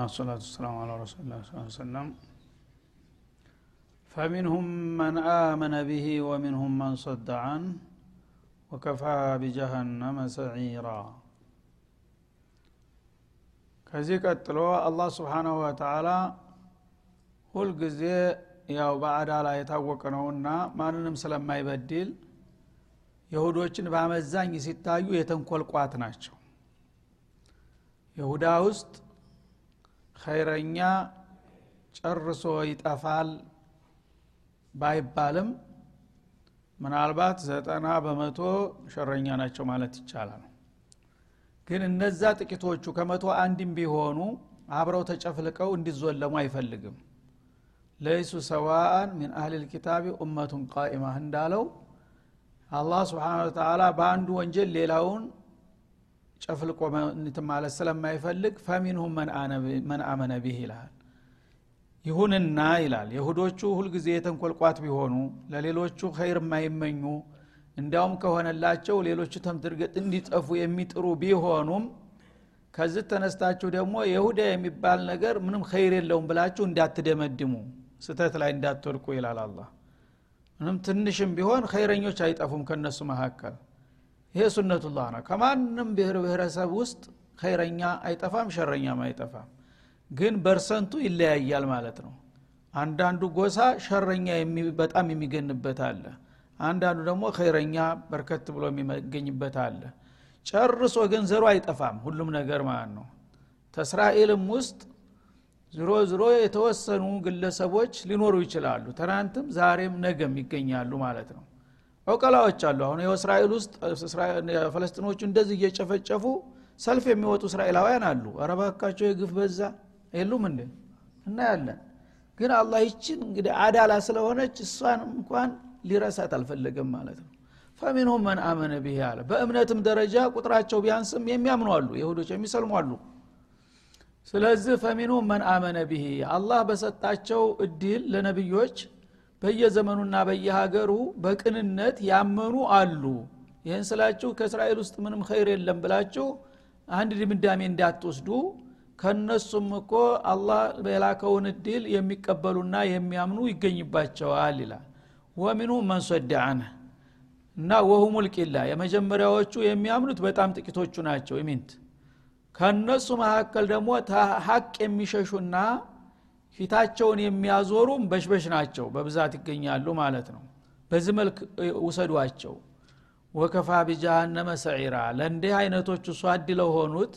ብስሚላህ ሰላቱ ሰላም አላ ረሱላ ሰለም ፈሚንሁም መን አመነ ብሂ ወሚንሁም መን ሰደ አን ወከፋ ቢጀሃነመ ሰዒራ ከዚህ ቀጥሎ አላህ ስብሓናሁ ወተላ ሁልጊዜ ያው በአዳላ የታወቀ ነውና ማንንም ስለማይበድል የሁዶችን በአመዛኝ ሲታዩ የተንኮል ቋት ናቸው። ይሁዳ ውስጥ ኸይረኛ ጨርሶ ይጠፋል ባይባልም ምናልባት ዘጠና በመቶ ሸረኛ ናቸው ማለት ይቻላል። ግን እነዛ ጥቂቶቹ ከመቶ አንድም ቢሆኑ አብረው ተጨፍልቀው እንዲዞለሙ አይፈልግም። ለይሱ ሰዋአን ሚን አህል ልኪታቢ ኡመቱን ቃኢማ እንዳለው አላህ ስብሓን ወተላ በአንዱ ወንጀል ሌላውን ጨፍልቆ ማለት ስለማይፈልግ ፈሚንሁም መን አመነ ቢህ ይልሃል። ይሁንና ይላል። የሁዶቹ ሁልጊዜ የተንኮልቋት ቢሆኑ ለሌሎቹ ኸይር የማይመኙ እንዲያውም ከሆነላቸው ሌሎቹ ተምትርገጥ እንዲጠፉ የሚጥሩ ቢሆኑም ከዚህ ተነስታችሁ ደግሞ የሁዳ የሚባል ነገር ምንም ኸይር የለውም ብላችሁ እንዳትደመድሙ ስተት ላይ እንዳትወድቁ ይላል አላህ። ምንም ትንሽም ቢሆን ኸይረኞች አይጠፉም ከነሱ መካከል ይሄ ሱነቱላህ ነው። ከማንም ብሔር ብሔረሰብ ውስጥ ኸይረኛ አይጠፋም ሸረኛም አይጠፋም። ግን በርሰንቱ ይለያያል ማለት ነው። አንዳንዱ ጎሳ ሸረኛ በጣም የሚገንበት አለ። አንዳንዱ ደግሞ ኸይረኛ በርከት ብሎ የሚገኝበት አለ። ጨርሶ ግን አይጠፋም ሁሉም ነገር ማለት ነው። ተእስራኤልም ውስጥ ዝሮ ዝሮ የተወሰኑ ግለሰቦች ሊኖሩ ይችላሉ። ትናንትም ዛሬም ነገም ይገኛሉ ማለት ነው እውቀላዎች አሉ። አሁን የእስራኤል ውስጥ ፈለስጢኖቹ እንደዚህ እየጨፈጨፉ ሰልፍ የሚወጡ እስራኤላውያን አሉ። አረባካቸው የግፍ በዛ የሉም እንዴ? እናያለን። ግን አላህ ይችን እንግዲህ አዳላ ስለሆነች እሷን እንኳን ሊረሳት አልፈለገም ማለት ነው። ፈሚንሁም መን አመነ ብህ አለ። በእምነትም ደረጃ ቁጥራቸው ቢያንስም የሚያምኑ አሉ። የሁዶች የሚሰልሙ አሉ። ስለዚህ ፈሚንሁም መን አመነ ብህ አላህ በሰጣቸው እድል ለነቢዮች በየዘመኑና በየሀገሩ በቅንነት ያመኑ አሉ። ይህን ስላችሁ ከእስራኤል ውስጥ ምንም خير የለም ብላችሁ አንድ ድምዳሜ እንዳትወስዱ። ከነሱም እኮ አላህ የላከውን እድል የሚቀበሉና የሚያምኑ ይገኝባቸዋል ይላል። ومنهم من صد عنه እና ልቂላ የመጀመሪያዎቹ የሚያምኑት በጣም ጥቂቶቹ ናቸው። ኢሚንት ከነሱ መካከል ደግሞ ሀቅ የሚሸሹና ፊታቸውን የሚያዞሩም በሽበሽ ናቸው በብዛት ይገኛሉ ማለት ነው። በዚህ መልክ ውሰዷቸው። ወከፋ ቢጃሃነመ ሰዒራ ለእንዲህ አይነቶቹ ሷድ ለሆኑት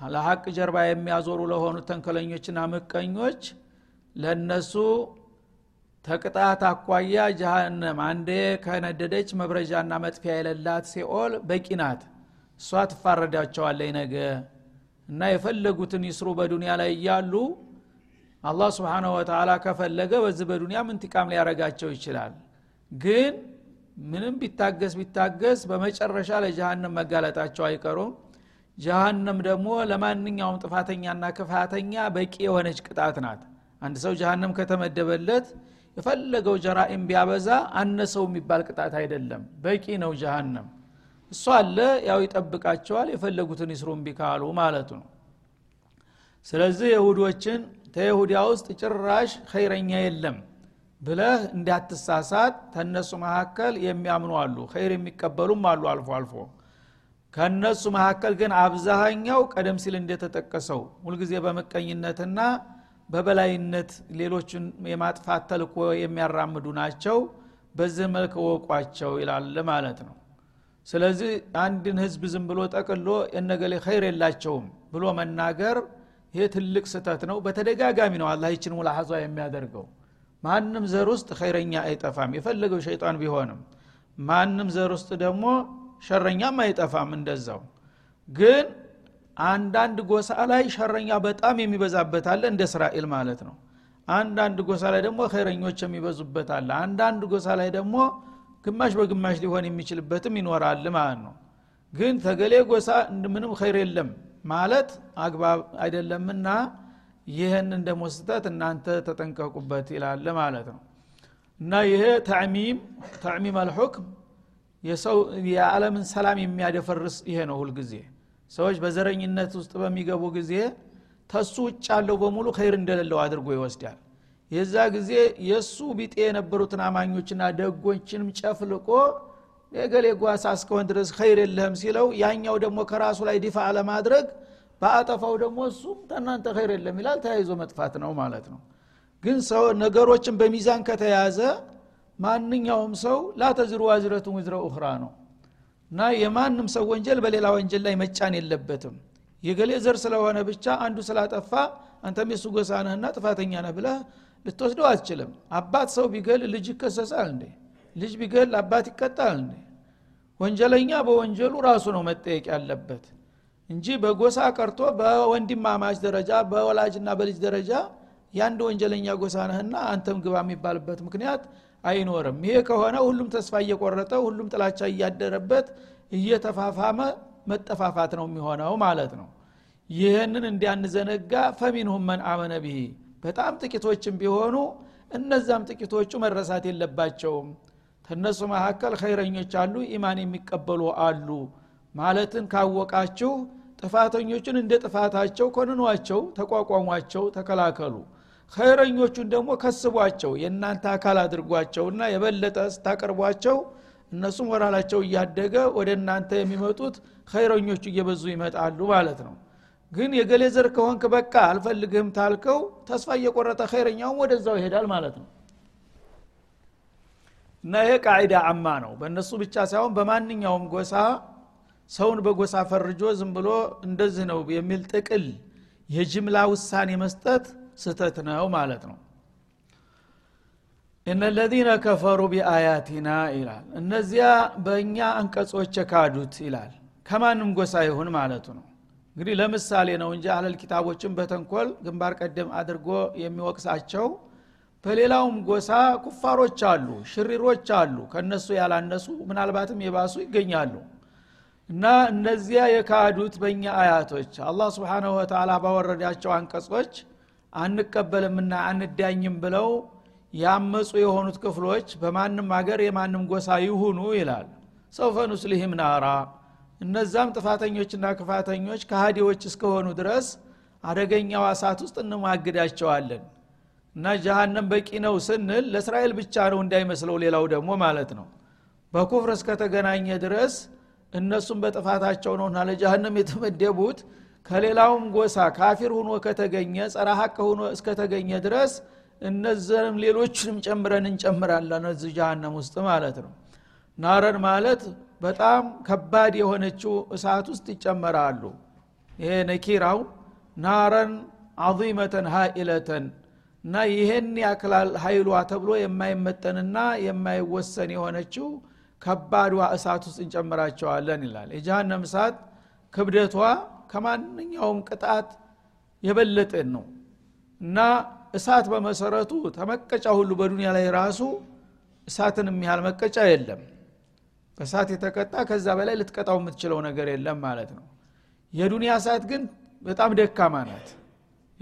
ለሀቅ ጀርባ የሚያዞሩ ለሆኑት ተንከለኞችና ምቀኞች ለነሱ ተቅጣት አኳያ ጀሃነም አንዴ ከነደደች መብረጃና መጥፊያ የሌላት ሲኦል በቂ ናት። እሷ ትፋረዳቸዋለይ ነገ። እና የፈለጉትን ይስሩ በዱንያ ላይ እያሉ አላህ ስብሓንሁ ወተላ ከፈለገ በዚህ በዱንያ ምንትቃም ሊያረጋቸው ይችላል? ግን ምንም ቢታገስ ቢታገስ በመጨረሻ ለጀሃነም መጋለጣቸው አይቀሩም። ጀሃነም ደግሞ ለማንኛውም ጥፋተኛና ክፋተኛ በቂ የሆነች ቅጣት ናት። አንድ ሰው ጀሃነም ከተመደበለት የፈለገው ጀራኢም ቢያበዛ አነሰው የሚባል ቅጣት አይደለም። በቂ ነው ጀሃነም። እሷ አለ ያው ይጠብቃቸዋል የፈለጉትን ይስሩ ቢካሉ ማለቱ ነው። ስለዚህ የሁዶችን ተይሁዲያ ውስጥ ጭራሽ ኸይረኛ የለም ብለህ እንዳትሳሳት። ተነሱ መካከል የሚያምኑ አሉ ኸይር የሚቀበሉም አሉ አልፎ አልፎ። ከነሱ መካከል ግን አብዛሃኛው ቀደም ሲል እንደተጠቀሰው ሁልጊዜ በምቀኝነትና በበላይነት ሌሎችን የማጥፋት ተልኮ የሚያራምዱ ናቸው። በዚህ መልክ ወቋቸው ይላል ማለት ነው። ስለዚህ አንድን ህዝብ ዝም ብሎ ጠቅሎ እነገሌ ኸይር የላቸውም ብሎ መናገር ይሄ ትልቅ ስተት ነው። በተደጋጋሚ ነው አላህ ይችን ሙላሐዟ የሚያደርገው። ማንም ዘር ውስጥ ኸይረኛ አይጠፋም። የፈለገው ሸይጣን ቢሆንም ማንም ዘር ውስጥ ደግሞ ሸረኛም አይጠፋም እንደዛው። ግን አንዳንድ ጎሳ ላይ ሸረኛ በጣም የሚበዛበት አለ እንደ እስራኤል ማለት ነው። አንዳንድ ጎሳ ላይ ደግሞ ኸይረኞች የሚበዙበት አለ። አንዳንድ ጎሳ ላይ ደግሞ ግማሽ በግማሽ ሊሆን የሚችልበትም ይኖራል ማለት ነው። ግን ተገሌ ጎሳ ምንም ኸይር የለም ማለት አግባብ አይደለምና ይህን ደግሞ ስተት እናንተ ተጠንቀቁበት ይላል ማለት ነው። እና ይሄ ተዕሚም ተዕሚም አልሑክም የሰው የዓለምን ሰላም የሚያደፈርስ ይሄ ነው ሁልጊዜ። ሰዎች በዘረኝነት ውስጥ በሚገቡ ጊዜ ተሱ ውጭ ያለው በሙሉ ኸይር እንደሌለው አድርጎ ይወስዳል። የዛ ጊዜ የእሱ ቢጤ የነበሩትን አማኞችና ደጎችንም ጨፍልቆ የገሌ ጓሳ እስከሆን ድረስ ኸይር የለህም ሲለው ያኛው ደግሞ ከራሱ ላይ ዲፋ ለማድረግ በአጠፋው ደግሞ እሱም ተናንተ ኸይር የለም ይላል። ተያይዞ መጥፋት ነው ማለት ነው። ግን ሰው ነገሮችን በሚዛን ከተያዘ ማንኛውም ሰው ላተዝሩ ዋዝረቱን ውዝረ ኡኽራ ነው። እና የማንም ሰው ወንጀል በሌላ ወንጀል ላይ መጫን የለበትም። የገሌ ዘር ስለሆነ ብቻ አንዱ ስላጠፋ አንተም የሱ ጎሳ ነህና ጥፋተኛ ነህ ብለህ ልትወስደው አትችልም። አባት ሰው ቢገል ልጅ ይከሰሳል እንዴ ልጅ ቢገል አባት ይቀጣል ወንጀለኛ በወንጀሉ ራሱ ነው መጠየቅ ያለበት እንጂ በጎሳ ቀርቶ በወንድማማች ደረጃ በወላጅና በልጅ ደረጃ የአንድ ወንጀለኛ ጎሳ ነህና አንተም ግባ የሚባልበት ምክንያት አይኖርም። ይሄ ከሆነ ሁሉም ተስፋ እየቆረጠ ሁሉም ጥላቻ እያደረበት እየተፋፋመ መጠፋፋት ነው የሚሆነው ማለት ነው። ይህንን እንዲያንዘነጋ ፈሚንሁም መን አመነ ብሂ። በጣም ጥቂቶችም ቢሆኑ እነዛም ጥቂቶቹ መረሳት የለባቸውም ከነሱ መካከል ኸይረኞች አሉ ኢማን የሚቀበሉ አሉ ማለትን ካወቃችሁ ጥፋተኞቹን እንደ ጥፋታቸው ኮንኗቸው ተቋቋሟቸው ተከላከሉ። ኸይረኞቹን ደግሞ ከስቧቸው የእናንተ አካል አድርጓቸውና የበለጠ ስታቀርቧቸው እነሱም ወራላቸው እያደገ ወደ እናንተ የሚመጡት ኸይረኞቹ እየበዙ ይመጣሉ ማለት ነው። ግን የገሌ ዘር ከሆንክ በቃ አልፈልግህም ታልከው ተስፋ እየቆረጠ ኸይረኛውም ወደዛው ይሄዳል ማለት ነው እና ይሄ ቃዒዳ አማ ነው። በእነሱ ብቻ ሳይሆን በማንኛውም ጎሳ ሰውን በጎሳ ፈርጆ ዝም ብሎ እንደዚህ ነው የሚል ጥቅል የጅምላ ውሳኔ መስጠት ስተት ነው ማለት ነው። እነ ለዚነ ከፈሩ ቢአያቲና ይላል። እነዚያ በእኛ አንቀጾች የካዱት ይላል። ከማንም ጎሳ ይሁን ማለቱ ነው። እንግዲህ ለምሳሌ ነው እንጂ አለል ኪታቦችን በተንኮል ግንባር ቀደም አድርጎ የሚወቅሳቸው በሌላውም ጎሳ ኩፋሮች አሉ ሽሪሮች አሉ ከነሱ ያላነሱ ምናልባትም የባሱ ይገኛሉ። እና እነዚያ የካዱት በእኛ አያቶች አላህ ስብሓናሁ ወተላ ባወረዳቸው አንቀጾች አንቀበልምና አንዳኝም ብለው ያመፁ የሆኑት ክፍሎች በማንም አገር የማንም ጎሳ ይሁኑ ይላል። ሰውፈ ኑስሊህም ናራ። እነዛም ጥፋተኞችና ክፋተኞች ከሃዲዎች እስከሆኑ ድረስ አደገኛው እሳት ውስጥ እንማግዳቸዋለን እና ጀሃነም በቂ ነው ስንል ለእስራኤል ብቻ ነው እንዳይመስለው ሌላው ደግሞ ማለት ነው። በኩፍር እስከተገናኘ ድረስ እነሱም በጥፋታቸው ነውና ለጀሃነም የተመደቡት። ከሌላውም ጎሳ ካፊር ሁኖ ከተገኘ ጸረ ሀቅ ሁኖ እስከተገኘ ድረስ እነዚህንም ሌሎችንም ጨምረን እንጨምራለን እዚህ ጀሃነም ውስጥ ማለት ነው። ናረን ማለት በጣም ከባድ የሆነችው እሳት ውስጥ ይጨመራሉ። ይሄ ነኪራው ናረን አዚመተን ሀኢለተን እና ይሄን ያክላል ሀይሏ ተብሎ የማይመጠንና የማይወሰን የሆነችው ከባዷ እሳት ውስጥ እንጨምራቸዋለን ይላል። የጀሃነም እሳት ክብደቷ ከማንኛውም ቅጣት የበለጠን ነው። እና እሳት በመሰረቱ ተመቀጫ ሁሉ በዱንያ ላይ ራሱ እሳትን የሚያህል መቀጫ የለም። በእሳት የተቀጣ ከዛ በላይ ልትቀጣው የምትችለው ነገር የለም ማለት ነው። የዱንያ እሳት ግን በጣም ደካማ ናት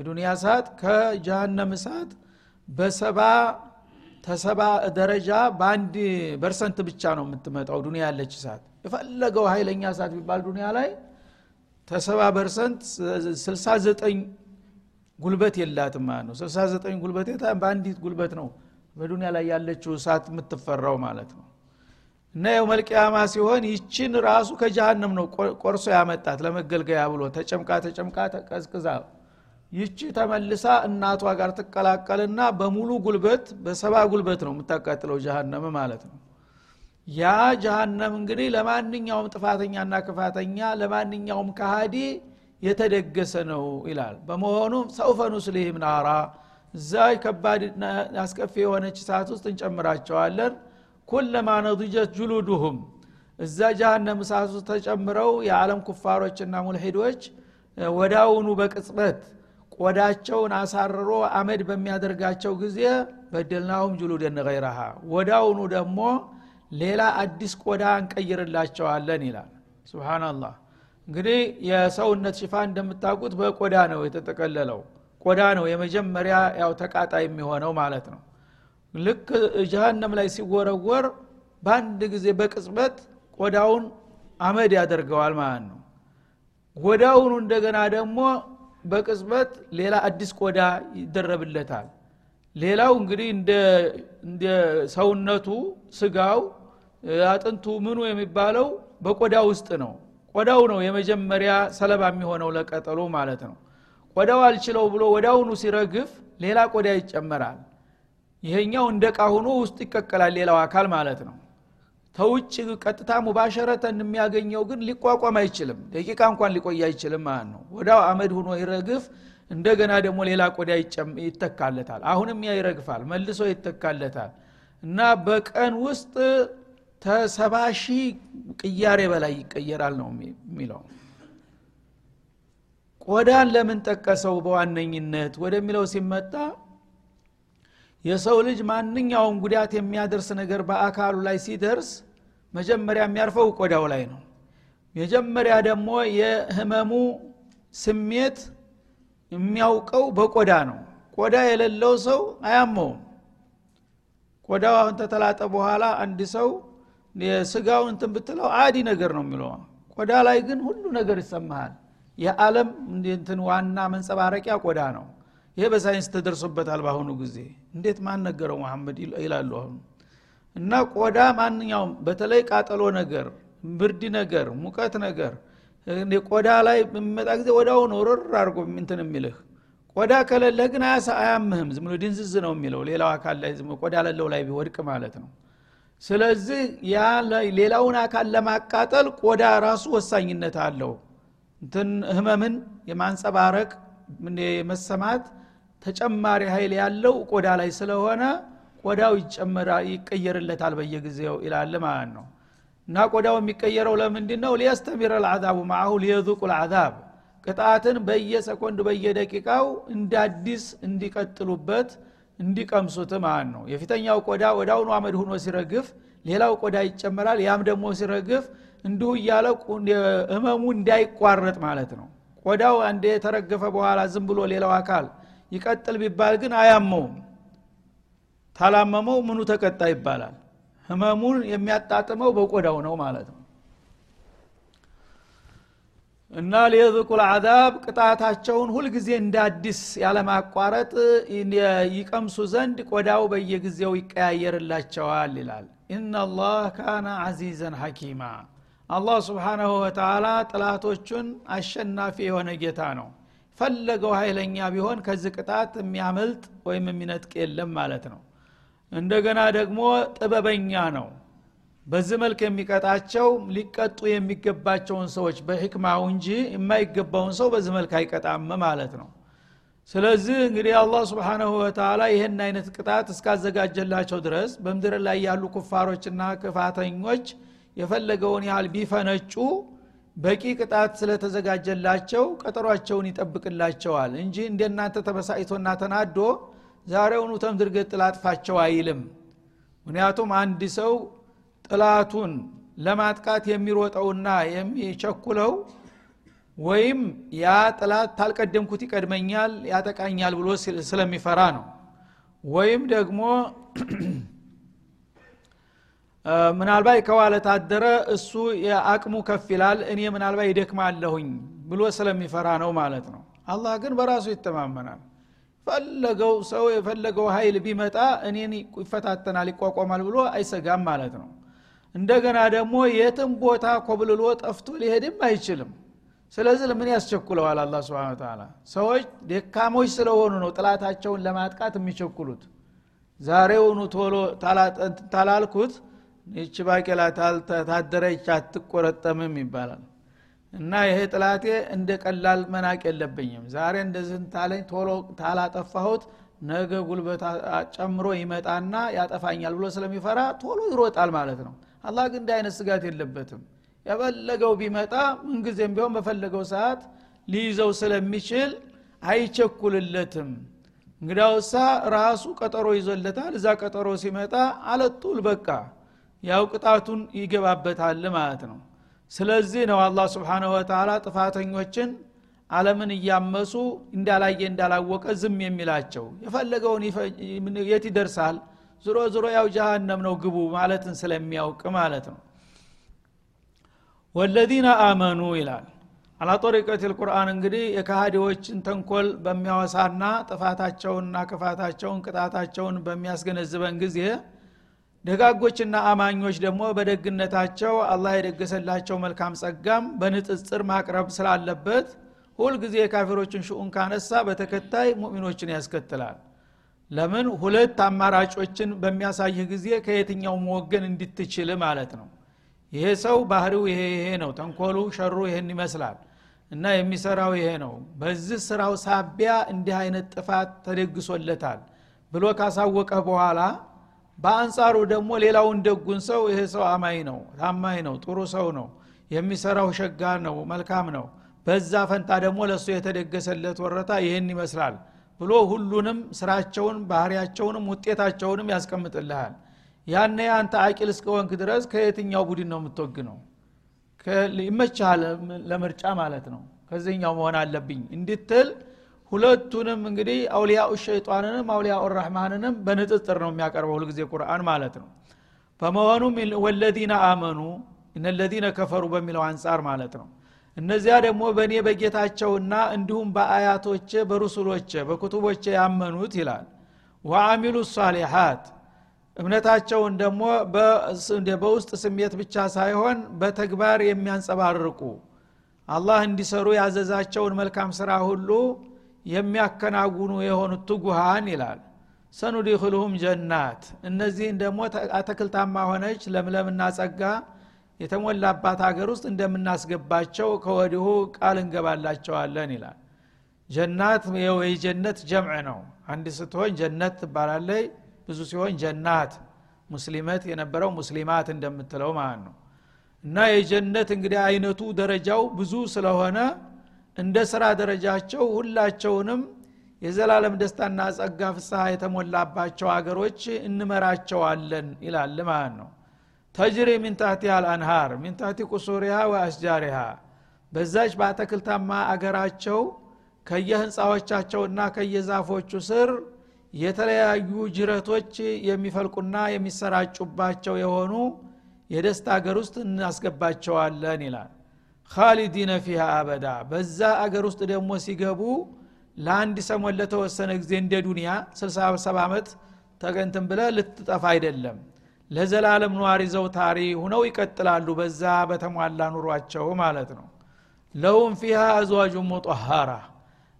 የዱንያ እሳት ከጀሃነም እሳት በሰባ ተሰባ ደረጃ በአንድ ፐርሰንት ብቻ ነው የምትመጣው ዱንያ ያለች እሳት የፈለገው ኃይለኛ እሳት ቢባል ዱንያ ላይ ተሰባ ፐርሰንት 69 ጉልበት የላትም ማለት ነው። 69 ጉልበት በአንዲት ጉልበት ነው በዱንያ ላይ ያለችው እሳት የምትፈራው ማለት ነው። እና يوم القيامة ሲሆን ይችን ራሱ ከጀሃነም ነው ቆርሶ ያመጣት ለመገልገያ ብሎ ተጨምቃ ተጨምቃ ተቀዝቅዛ ይቺ ተመልሳ እናቷ ጋር ትቀላቀልና በሙሉ ጉልበት በሰባ ጉልበት ነው የምታቃጥለው ጀሃነም ማለት ነው። ያ ጀሃነም እንግዲህ ለማንኛውም ጥፋተኛና ክፋተኛ ለማንኛውም ካሃዲ የተደገሰ ነው ይላል። በመሆኑም ሰውፈ ኑስሊህም ናራ እዛ ከባድ አስከፊ የሆነች ሰዓት ውስጥ እንጨምራቸዋለን። ኩለማ ነضጀት ጁሉዱሁም እዛ ጀሃነም እሳት ውስጥ ተጨምረው የዓለም ኩፋሮችና ሙልሂዶች ወዳውኑ በቅጽበት ቆዳቸውን አሳርሮ አመድ በሚያደርጋቸው ጊዜ በደልናሁም ጁሉደን ገይረሃ። ወዳውኑ ደግሞ ሌላ አዲስ ቆዳ እንቀይርላቸዋለን ይላል። ስብናላህ እንግዲህ የሰውነት ሽፋን እንደምታውቁት በቆዳ ነው የተጠቀለለው። ቆዳ ነው የመጀመሪያ ያው ተቃጣ የሚሆነው ማለት ነው። ልክ ጀሃነም ላይ ሲወረወር በአንድ ጊዜ በቅጽበት ቆዳውን አመድ ያደርገዋል ማለት ነው። ወዳውኑ እንደገና ደግሞ በቅጽበት ሌላ አዲስ ቆዳ ይደረብለታል። ሌላው እንግዲህ እንደ ሰውነቱ ስጋው አጥንቱ ምኑ የሚባለው በቆዳ ውስጥ ነው። ቆዳው ነው የመጀመሪያ ሰለባ የሚሆነው ለቀጠሎ ማለት ነው። ቆዳው አልችለው ብሎ ወዳውኑ ሲረግፍ ሌላ ቆዳ ይጨመራል። ይሄኛው እንደ ቃ ሆኖ ውስጥ ይቀቀላል ሌላው አካል ማለት ነው ተውጭ ቀጥታ ሙባሸረተን የሚያገኘው ግን ሊቋቋም አይችልም። ደቂቃ እንኳን ሊቆይ አይችልም ማለት ነው። ወዳው አመድ ሆኖ ይረግፍ እንደገና ደግሞ ሌላ ቆዳ ይተካለታል። አሁንም ይረግፋል መልሶ ይተካለታል። እና በቀን ውስጥ ተሰባ ሺህ ቅያሬ በላይ ይቀየራል ነው የሚለው። ቆዳን ለምን ጠቀሰው በዋነኝነት ወደሚለው ሲመጣ የሰው ልጅ ማንኛውም ጉዳት የሚያደርስ ነገር በአካሉ ላይ ሲደርስ መጀመሪያ የሚያርፈው ቆዳው ላይ ነው። መጀመሪያ ደግሞ የህመሙ ስሜት የሚያውቀው በቆዳ ነው። ቆዳ የሌለው ሰው አያመውም። ቆዳው አሁን ተተላጠ በኋላ አንድ ሰው የስጋውን እንትን ብትለው አዲ ነገር ነው የሚለው። ቆዳ ላይ ግን ሁሉ ነገር ይሰማሃል። የዓለም እንትን ዋና መንጸባረቂያ ቆዳ ነው ይሄ በሳይንስ ተደርሶበታል በአሁኑ ጊዜ። እንዴት ማን ነገረው መሐመድ ይላሉ አሁን። እና ቆዳ ማንኛውም በተለይ ቃጠሎ ነገር ብርድ ነገር ሙቀት ነገር ቆዳ ላይ በሚመጣ ጊዜ ወዳው ነው ርር አድርጎ እንትን የሚልህ። ቆዳ ከሌለህ ግን አያምህም። ዝም ድንዝዝ ነው የሚለው። ሌላው አካል ላይ ቆዳ ለለው ላይ ቢወድቅ ማለት ነው። ስለዚህ ያ ሌላውን አካል ለማቃጠል ቆዳ ራሱ ወሳኝነት አለው። እንትን ህመምን የማንጸባረቅ የመሰማት ተጨማሪ ኃይል ያለው ቆዳ ላይ ስለሆነ ቆዳው ይቀየርለታል በየጊዜው ይላል ማለት ነው። እና ቆዳው የሚቀየረው ለምንድ ነው ሊየስተሚር አልዓዛቡ ማአሁ ሊየዙቁ ልዓዛብ ቅጣትን በየሰኮንድ በየደቂቃው እንደ አዲስ እንዲቀጥሉበት እንዲቀምሱት ማለት ነው። የፊተኛው ቆዳ ወዳውኑ አመድ ሁኖ ሲረግፍ ሌላው ቆዳ ይጨመራል ያም ደግሞ ሲረግፍ እንዲሁ እያለ ህመሙ እንዳይቋረጥ ማለት ነው። ቆዳው አንዴ የተረገፈ በኋላ ዝም ብሎ ሌላው አካል ይቀጥል ቢባል ግን አያመውም። ታላመመው ምኑ ተቀጣ ይባላል? ህመሙን የሚያጣጥመው በቆዳው ነው ማለት ነው። እና ሊየዝቁ ልዓዛብ ቅጣታቸውን ሁልጊዜ እንደ አዲስ ያለማቋረጥ ይቀምሱ ዘንድ ቆዳው በየጊዜው ይቀያየርላቸዋል ይላል። ኢናላህ ካነ አዚዘን ሐኪማ። አላህ ስብሓናሁ ወተላ ጥላቶቹን አሸናፊ የሆነ ጌታ ነው ፈለገው ኃይለኛ ቢሆን ከዚህ ቅጣት የሚያመልጥ ወይም የሚነጥቅ የለም ማለት ነው። እንደገና ደግሞ ጥበበኛ ነው። በዚህ መልክ የሚቀጣቸው ሊቀጡ የሚገባቸውን ሰዎች በሕክማው እንጂ የማይገባውን ሰው በዚህ መልክ አይቀጣም ማለት ነው። ስለዚህ እንግዲህ አላህ ስብሓናሁ ወተላ ይህን አይነት ቅጣት እስካዘጋጀላቸው ድረስ በምድር ላይ ያሉ ኩፋሮችና ክፋተኞች የፈለገውን ያህል ቢፈነጩ በቂ ቅጣት ስለተዘጋጀላቸው ቀጠሯቸውን ይጠብቅላቸዋል እንጂ እንደናንተ ተበሳይቶና ተናዶ ዛሬውኑ ተምድር ገጥ ላጥፋቸው አይልም። ምክንያቱም አንድ ሰው ጥላቱን ለማጥቃት የሚሮጠውና የሚቸኩለው ወይም ያ ጥላት ታልቀደምኩት ይቀድመኛል ያጠቃኛል ብሎ ስለሚፈራ ነው። ወይም ደግሞ ምናልባት ከዋለ ታደረ እሱ የአቅሙ ከፍ ይላል እኔ ምናልባት ይደክማለሁኝ ብሎ ስለሚፈራ ነው ማለት ነው። አላህ ግን በራሱ ይተማመናል። ፈለገው ሰው የፈለገው ኃይል ቢመጣ እኔን ይፈታተናል ይቋቋማል ብሎ አይሰጋም ማለት ነው። እንደገና ደግሞ የትም ቦታ ኮብልሎ ጠፍቶ ሊሄድም አይችልም። ስለዚህ ለምን ያስቸኩለዋል አላ ስብን ተላ ሰዎች ደካሞች ስለሆኑ ነው ጥላታቸውን ለማጥቃት የሚቸኩሉት። ዛሬውኑ ቶሎ ታላልኩት ይቺ ባቄላ ታደረች አትቆረጠምም ይባላል። እና ይሄ ጥላቴ እንደ ቀላል መናቅ የለብኝም። ዛሬ እንደዚህ ታለኝ ቶሎ ታላጠፋሁት ነገ ጉልበት ጨምሮ ይመጣና ያጠፋኛል ብሎ ስለሚፈራ ቶሎ ይሮጣል ማለት ነው። አላህ ግን እንደ አይነት ስጋት የለበትም። የፈለገው ቢመጣ ምንጊዜም ቢሆን በፈለገው ሰዓት ሊይዘው ስለሚችል አይቸኩልለትም። እንግዳውሳ ራሱ ቀጠሮ ይዞለታል። እዛ ቀጠሮ ሲመጣ አለጡል በቃ ያው ቅጣቱን ይገባበታል ማለት ነው። ስለዚህ ነው አላህ ስብሓንሁ ወተላ ጥፋተኞችን አለምን እያመሱ እንዳላየ እንዳላወቀ ዝም የሚላቸው። የፈለገውን የት ይደርሳል? ዝሮ ዝሮ ያው ጀሃነም ነው ግቡ ማለትን ስለሚያውቅ ማለት ነው። ወለዚነ አመኑ ይላል። አላጦሪቀት ልቁርአን እንግዲህ የካሃዲዎችን ተንኮል በሚያወሳና ጥፋታቸውንና ክፋታቸውን ቅጣታቸውን በሚያስገነዝበን ጊዜ ደጋጎችና አማኞች ደግሞ በደግነታቸው አላህ የደገሰላቸው መልካም ጸጋም በንጽጽር ማቅረብ ስላለበት ሁልጊዜ የካፊሮችን ሽኡን ካነሳ በተከታይ ሙእሚኖችን ያስከትላል። ለምን? ሁለት አማራጮችን በሚያሳይህ ጊዜ ከየትኛው መወገን እንድትችል ማለት ነው። ይሄ ሰው ባህሪው ይሄ ይሄ ነው ተንኮሉ ሸሩ ይሄን ይመስላል እና የሚሰራው ይሄ ነው። በዚህ ስራው ሳቢያ እንዲህ አይነት ጥፋት ተደግሶለታል ብሎ ካሳወቀህ በኋላ በአንጻሩ ደግሞ ሌላውን ደጉን ሰው ይሄ ሰው አማኝ ነው ታማኝ ነው ጥሩ ሰው ነው የሚሰራው ሸጋ ነው መልካም ነው። በዛ ፈንታ ደግሞ ለእሱ የተደገሰለት ወረታ ይህን ይመስላል ብሎ ሁሉንም ስራቸውን ባህሪያቸውንም ውጤታቸውንም ያስቀምጥልሃል። ያነ አንተ አቂል እስከወንክ ድረስ ከየትኛው ቡድን ነው የምትወግነው? ይመችሃል ለምርጫ ማለት ነው። ከዚህኛው መሆን አለብኝ እንድትል ሁለቱንም እንግዲህ አውሊያኡ ሸይጣንንም አውሊያኡ ረህማንንም በንጥጥር ነው የሚያቀርበው ሁልጊዜ ቁርአን ማለት ነው። በመሆኑም ወለዚነ አመኑ እነለዚነ ከፈሩ በሚለው አንጻር ማለት ነው። እነዚያ ደግሞ በእኔ በጌታቸውና እንዲሁም በአያቶቼ በሩሱሎቼ በኩቱቦቼ ያመኑት ይላል። ወአሚሉ ሳሊሓት እምነታቸውን ደግሞ በውስጥ ስሜት ብቻ ሳይሆን በተግባር የሚያንጸባርቁ አላህ እንዲሰሩ ያዘዛቸውን መልካም ስራ ሁሉ የሚያከናውኑ የሆኑት ትጉሃን ይላል። ሰኑዲክልሁም ጀናት። እነዚህን ደግሞ አተክልታማ ሆነች ለምለምና ጸጋ የተሞላባት ሀገር ውስጥ እንደምናስገባቸው ከወዲሁ ቃል እንገባላቸዋለን ይላል። ጀናት የጀነት ጀምዕ ነው። አንድ ስትሆን ጀነት ትባላለይ ብዙ ሲሆን ጀናት። ሙስሊመት የነበረው ሙስሊማት እንደምትለው ማለት ነው። እና የጀነት እንግዲህ አይነቱ ደረጃው ብዙ ስለሆነ እንደ ስራ ደረጃቸው ሁላቸውንም የዘላለም ደስታና ጸጋ ፍስሐ የተሞላባቸው አገሮች እንመራቸዋለን ይላል ማለት ነው። ተጅሪ ሚንታቲ አልአንሃር ሚንታቲ ቁሱሪሃ ወአስጃሪሃ በዛች በአተክልታማ አገራቸው ከየህንፃዎቻቸውና ከየዛፎቹ ስር የተለያዩ ጅረቶች የሚፈልቁና የሚሰራጩባቸው የሆኑ የደስታ አገር ውስጥ እናስገባቸዋለን ይላል ካሊዲነ ፊሃ አበዳ። በዛ አገር ውስጥ ደግሞ ሲገቡ ለአንድ ሰሞን ለተወሰነ ጊዜ እንደ ዱንያ 67 ዓመት ተገንትን ብለ ልትጠፋ አይደለም። ለዘላለም ነዋሪ ዘውታሪ ሁነው ይቀጥላሉ በዛ በተሟላ ኑሯቸው ማለት ነው። ለሁም ፊሃ አዝዋጁ ሙጠሃራ።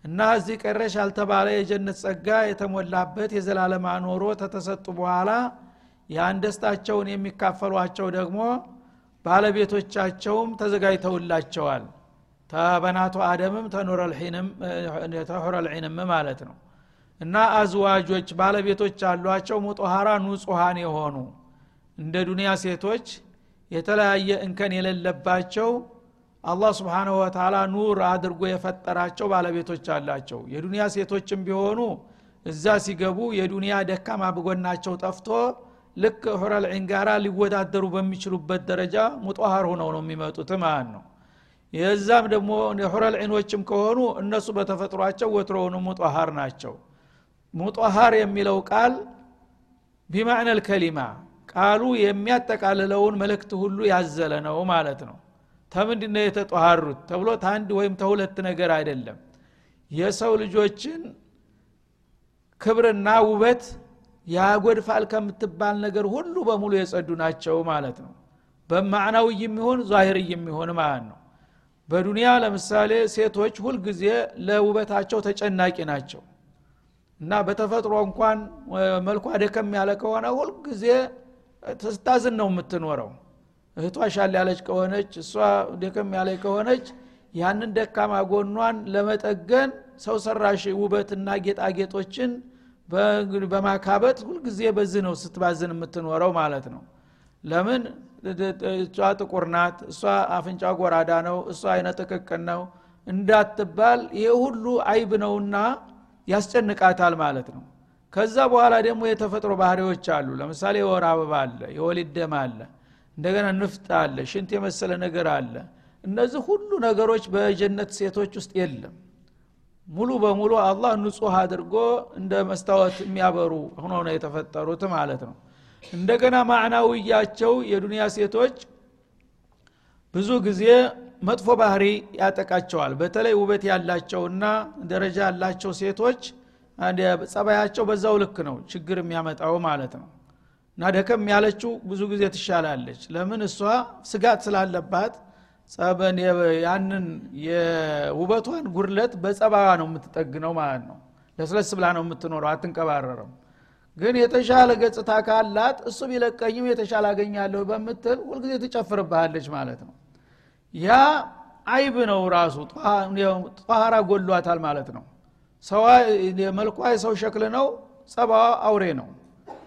እና እዚህ ቀረሽ ያልተባለ የጀነት ጸጋ የተሞላበት የዘላለም ኖሮ ተተሰጡ በኋላ ያን ደስታቸውን የሚካፈሏቸው ደግሞ ባለቤቶቻቸውም ተዘጋጅተውላቸዋል። ተበናቱ አደምም ተሁረልዒንም ማለት ነው። እና አዝዋጆች ባለቤቶች አሏቸው። ሙጦሃራ ንጹሃን የሆኑ እንደ ዱንያ ሴቶች የተለያየ እንከን የሌለባቸው አላህ ስብሓንሁ ወተላ ኑር አድርጎ የፈጠራቸው ባለቤቶች አላቸው። የዱንያ ሴቶችም ቢሆኑ እዛ ሲገቡ የዱንያ ደካማ ብጎናቸው ጠፍቶ ልክ ሁረል ጋራ ሊወዳደሩ በሚችሉበት ደረጃ ሙጦሃር ሆነው ነው የሚመጡት ማለት ነው። የዛም ደግሞ ዒኖችም ከሆኑ እነሱ በተፈጥሯቸው ወትሮውኑ ሙጦሃር ናቸው። ሙጦሃር የሚለው ቃል ቢማዕነ ልከሊማ ቃሉ የሚያጠቃልለውን መልእክት ሁሉ ያዘለ ነው ማለት ነው። ተምንድነ የተጠሃሩት ተብሎ ታንድ ወይም ተሁለት ነገር አይደለም። የሰው ልጆችን ክብርና ውበት ያጎድፋል ከምትባል ነገር ሁሉ በሙሉ የጸዱ ናቸው ማለት ነው። በማዕናዊ የሚሆን ዛሂር የሚሆን ማለት ነው። በዱንያ ለምሳሌ ሴቶች ሁልጊዜ ለውበታቸው ተጨናቂ ናቸው። እና በተፈጥሮ እንኳን መልኳ ደከም ያለ ከሆነ ሁልጊዜ ስታዝን ነው የምትኖረው። እህቷ ሻል ያለች ከሆነች እሷ ደከም ያለች ከሆነች ያንን ደካማ ጎኗን ለመጠገን ሰው ሰራሽ ውበትና ጌጣጌጦችን በማካበት ሁልጊዜ በዚህ ነው ስትባዝን የምትኖረው ማለት ነው። ለምን? እሷ ጥቁር ናት እሷ አፍንጫ ጎራዳ ነው እሷ አይነ ጥቅቅን ነው እንዳትባል ይሄ ሁሉ አይብ ነውና ያስጨንቃታል ማለት ነው። ከዛ በኋላ ደግሞ የተፈጥሮ ባህሪዎች አሉ። ለምሳሌ የወር አበባ አለ የወሊድ ደም አለ እንደገና ንፍጥ አለ ሽንት የመሰለ ነገር አለ። እነዚህ ሁሉ ነገሮች በጀነት ሴቶች ውስጥ የለም ሙሉ በሙሉ አላህ ንጹህ አድርጎ እንደ መስታወት የሚያበሩ ሆኖ ነው የተፈጠሩት ማለት ነው። እንደገና ማዕናውያቸው የዱንያ ሴቶች ብዙ ጊዜ መጥፎ ባህሪ ያጠቃቸዋል። በተለይ ውበት ያላቸውና ደረጃ ያላቸው ሴቶች ጸባያቸው በዛው ልክ ነው ችግር የሚያመጣው ማለት ነው። እና ደከም ያለችው ብዙ ጊዜ ትሻላለች። ለምን? እሷ ስጋት ስላለባት ያንን የውበቷን ጉድለት በጸባዋ ነው የምትጠግነው ማለት ነው። ለስለስ ብላ ነው የምትኖረው አትንቀባረርም። ግን የተሻለ ገጽታ ካላት እሱ ቢለቀኝም የተሻለ አገኛለሁ በምትል ሁልጊዜ ትጨፍርብሃለች ማለት ነው። ያ አይብ ነው ራሱ። ጧሃራ ጎሏታል ማለት ነው። መልኳ የሰው ሸክል ነው ጸባዋ አውሬ ነው።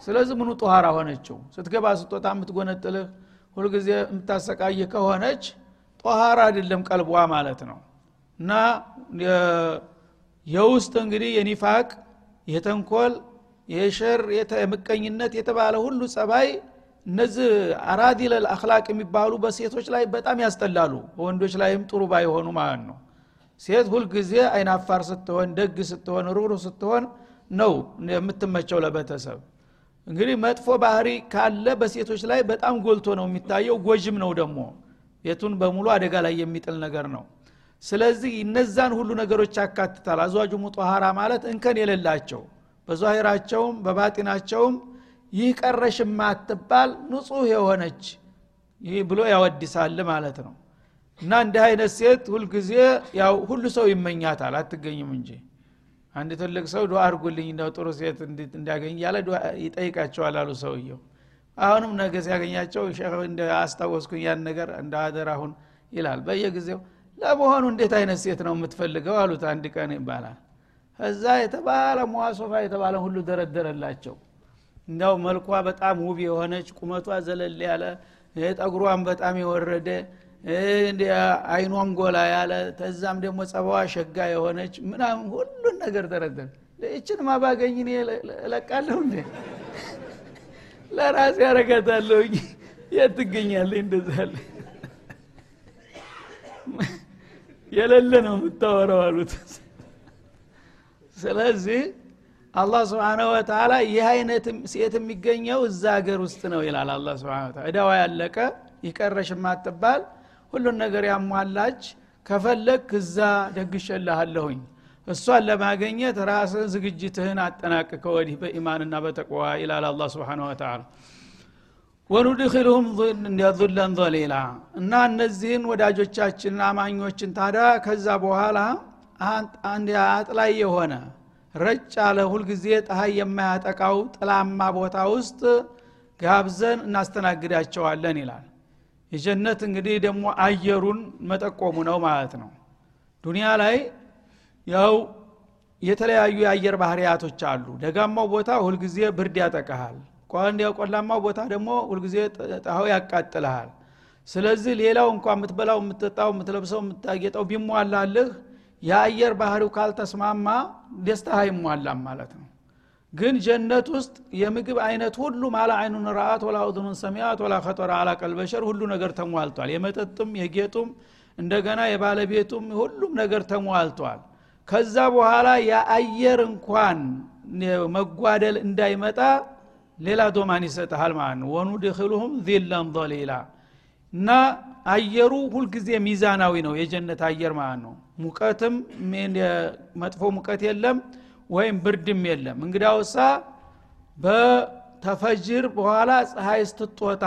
ስለዚህ ምኑ ጧሃራ ሆነችው? ስትገባ ስትወጣ የምትጎነጥልህ ሁልጊዜ የምታሰቃይ ከሆነች ጧሃራ አይደለም ቀልቧ ማለት ነው። እና የውስጥ እንግዲህ የኒፋቅ የተንኮል የሸር የምቀኝነት የተባለ ሁሉ ጸባይ እነዚህ አራዲለል አክላቅ የሚባሉ በሴቶች ላይ በጣም ያስጠላሉ። በወንዶች ላይም ጥሩ ባይሆኑ ማለት ነው። ሴት ሁልጊዜ አይናፋር ስትሆን ደግ ስትሆን ሩሩ ስትሆን ነው የምትመቸው ለቤተሰብ። እንግዲህ መጥፎ ባህሪ ካለ በሴቶች ላይ በጣም ጎልቶ ነው የሚታየው። ጎጅም ነው ደግሞ ቤቱን በሙሉ አደጋ ላይ የሚጥል ነገር ነው። ስለዚህ እነዛን ሁሉ ነገሮች ያካትታል። አዝዋጁ ሙጦሃራ ማለት እንከን የሌላቸው በዛሂራቸውም በባጢናቸውም ይህ ቀረሽ ማትባል ንጹህ የሆነች ይህ ብሎ ያወድሳል ማለት ነው። እና እንዲህ አይነት ሴት ሁልጊዜ ያው ሁሉ ሰው ይመኛታል። አትገኝም እንጂ አንድ ትልቅ ሰው ዱዓ አድርጉልኝ ጥሩ ሴት እንዲያገኝ እያለ ይጠይቃቸዋል አሉ ሰውየው አሁንም ነገ ሲያገኛቸው እንደ አስታወስኩኝ ያን ነገር እንደ አደራሁን ይላል። በየጊዜው ለመሆኑ እንዴት አይነት ሴት ነው የምትፈልገው? አሉት አንድ ቀን ይባላል። እዛ የተባለ መዋሶፋ የተባለ ሁሉ ደረደረላቸው። እንዲያው መልኳ በጣም ውብ የሆነች ቁመቷ ዘለል ያለ ጠጉሯን በጣም የወረደ አይኗም ጎላ ያለ ተዛም ደግሞ ጸባዋ ሸጋ የሆነች ምናምን ሁሉን ነገር ደረደር ይችን ማባገኝ እኔ እለቃለሁ እንዴ ለራሴ ያረጋታለሁ የት ትገኛለህ? እንደዛለ የሌለ ነው የምታወረው አሉት። ስለዚህ አላህ ስብሓነሁ ወተላ ይህ አይነት ሴት የሚገኘው እዛ ሀገር ውስጥ ነው ይላል አላ ስብን ታላ እዳዋ ያለቀ ይቀረሽ ማትባል ሁሉን ነገር ያሟላች ከፈለግ እዛ ደግሸልሃለሁኝ እሷን ለማገኘት ራስን ዝግጅትህን አጠናቅከ ወዲህ በኢማንና በተቅዋ ይላል አላ ስብን ወተላ ወኑድክልሁም ዙለን ዘሊላ እና እነዚህን ወዳጆቻችንን አማኞችን ታዲያ ከዛ በኋላ አጥላይ የሆነ ረጭ ያለ ሁልጊዜ ፀሐይ የማያጠቃው ጥላማ ቦታ ውስጥ ጋብዘን እናስተናግዳቸዋለን ይላል። የጀነት እንግዲህ ደግሞ አየሩን መጠቆሙ ነው ማለት ነው። ዱኒያ ላይ ያው የተለያዩ የአየር ባህርያቶች አሉ። ደጋማው ቦታ ሁልጊዜ ብርድ ያጠቀሃል ቆላማው ቦታ ደግሞ ሁልጊዜ ጠሃው ያቃጥልሃል። ስለዚህ ሌላው እንኳ የምትበላው የምትጠጣው የምትለብሰው የምታጌጠው ቢሟላልህ የአየር ባህሪው ካልተስማማ ደስታ አይሟላም ማለት ነው። ግን ጀነት ውስጥ የምግብ አይነት ሁሉ ማላ አይኑን ረአት ወላ ኡዝኑን ሰሚያት ወላ ከጠራ አላ ቀልበሸር ሁሉ ነገር ተሟልቷል። የመጠጥም የጌጡም እንደገና የባለቤቱም ሁሉም ነገር ተሟልቷል ከዛ በኋላ የአየር እንኳን መጓደል እንዳይመጣ ሌላ ዶማን ይሰጠሃል ማለት ነው። ወኑ ድክሉሁም ዚላን ሊላ እና አየሩ ሁልጊዜ ሚዛናዊ ነው የጀነት አየር ማለት ነው። ሙቀትም መጥፎ ሙቀት የለም ወይም ብርድም የለም። እንግዳውሳ በተፈጅር በኋላ ፀሐይ ስትጦታ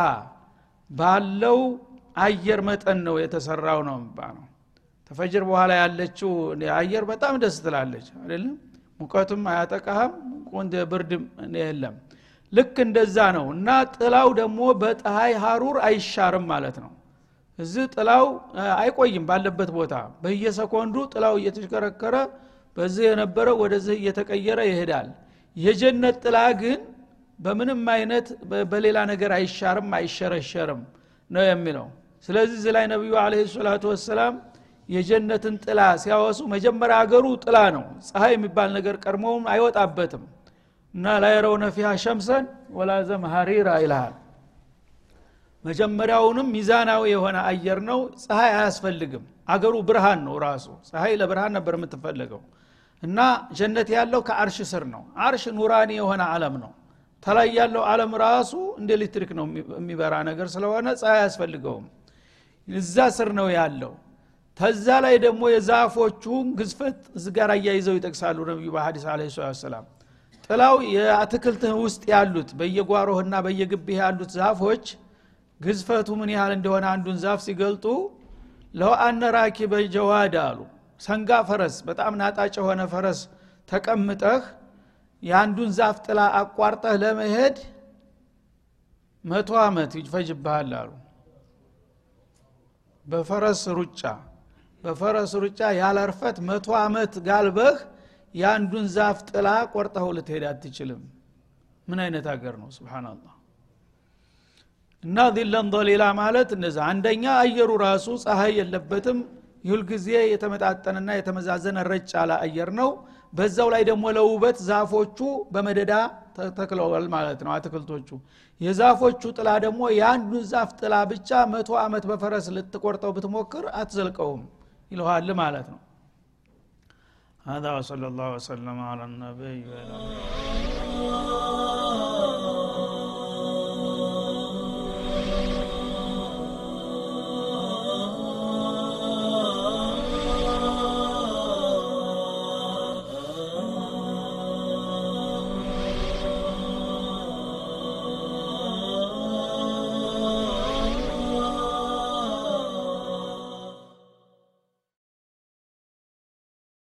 ባለው አየር መጠን ነው የተሰራው ነው የሚባለው ተፈጅር በኋላ ያለችው አየር በጣም ደስ ትላለች። አይደለም? ሙቀቱም አያጠቃህም ብርድም የለም። ልክ እንደዛ ነው። እና ጥላው ደግሞ በፀሐይ ሀሩር አይሻርም ማለት ነው። እዚህ ጥላው አይቆይም ባለበት ቦታ። በየሰኮንዱ ጥላው እየተሽከረከረ በዚህ የነበረ ወደዚህ እየተቀየረ ይሄዳል። የጀነት ጥላ ግን በምንም አይነት በሌላ ነገር አይሻርም አይሸረሸርም ነው የሚለው። ስለዚህ እዚህ ላይ ነቢዩ አለ ሰላቱ ወሰላም የጀነትን ጥላ ሲያወሱ መጀመሪያ አገሩ ጥላ ነው። ፀሐይ የሚባል ነገር ቀድሞውም አይወጣበትም። እና ላየረውነ ፊሃ ሸምሰን ወላ ዘምሃሪራ ይልሃል። መጀመሪያውንም ሚዛናዊ የሆነ አየር ነው። ፀሐይ አያስፈልግም። አገሩ ብርሃን ነው ራሱ። ፀሐይ ለብርሃን ነበር የምትፈለገው። እና ጀነት ያለው ከአርሽ ስር ነው። አርሽ ኑራኒ የሆነ አለም ነው። ተላይ ያለው አለም ራሱ እንደ ኤሌክትሪክ ነው የሚበራ ነገር ስለሆነ ፀሐይ አያስፈልገውም። እዛ ስር ነው ያለው ተዛ ላይ ደግሞ የዛፎቹን ግዝፈት እዚ ጋር አያይዘው ይጠቅሳሉ ነቢዩ በሀዲስ አለ ሰላም ጥላው የአትክልትህ ውስጥ ያሉት በየጓሮህና በየግቢህ ያሉት ዛፎች ግዝፈቱ ምን ያህል እንደሆነ አንዱን ዛፍ ሲገልጡ ለው አነ ራኪበ ጀዋድ አሉ። ሰንጋ ፈረስ በጣም ናጣጭ የሆነ ፈረስ ተቀምጠህ የአንዱን ዛፍ ጥላ አቋርጠህ ለመሄድ መቶ ዓመት ይፈጅብሃል አሉ። በፈረስ ሩጫ በፈረስ ሩጫ ያለርፈት መቶ ዓመት ጋልበህ የአንዱን ዛፍ ጥላ ቆርጠኸው ልትሄድ አትችልም። ምን አይነት ሀገር ነው? ስብናላህ እና ዚለን ሊላ ማለት እነዚ አንደኛ አየሩ ራሱ ፀሐይ የለበትም። ሁልጊዜ የተመጣጠንና የተመዛዘነ ረጭ ያለ አየር ነው። በዛው ላይ ደግሞ ለውበት ዛፎቹ በመደዳ ተክለዋል ማለት ነው አትክልቶቹ። የዛፎቹ ጥላ ደግሞ የአንዱን ዛፍ ጥላ ብቻ መቶ ዓመት በፈረስ ልትቆርጠው ብትሞክር አትዘልቀውም ይለዋል ማለት ነው هذا وصلى الله وسلم على النبي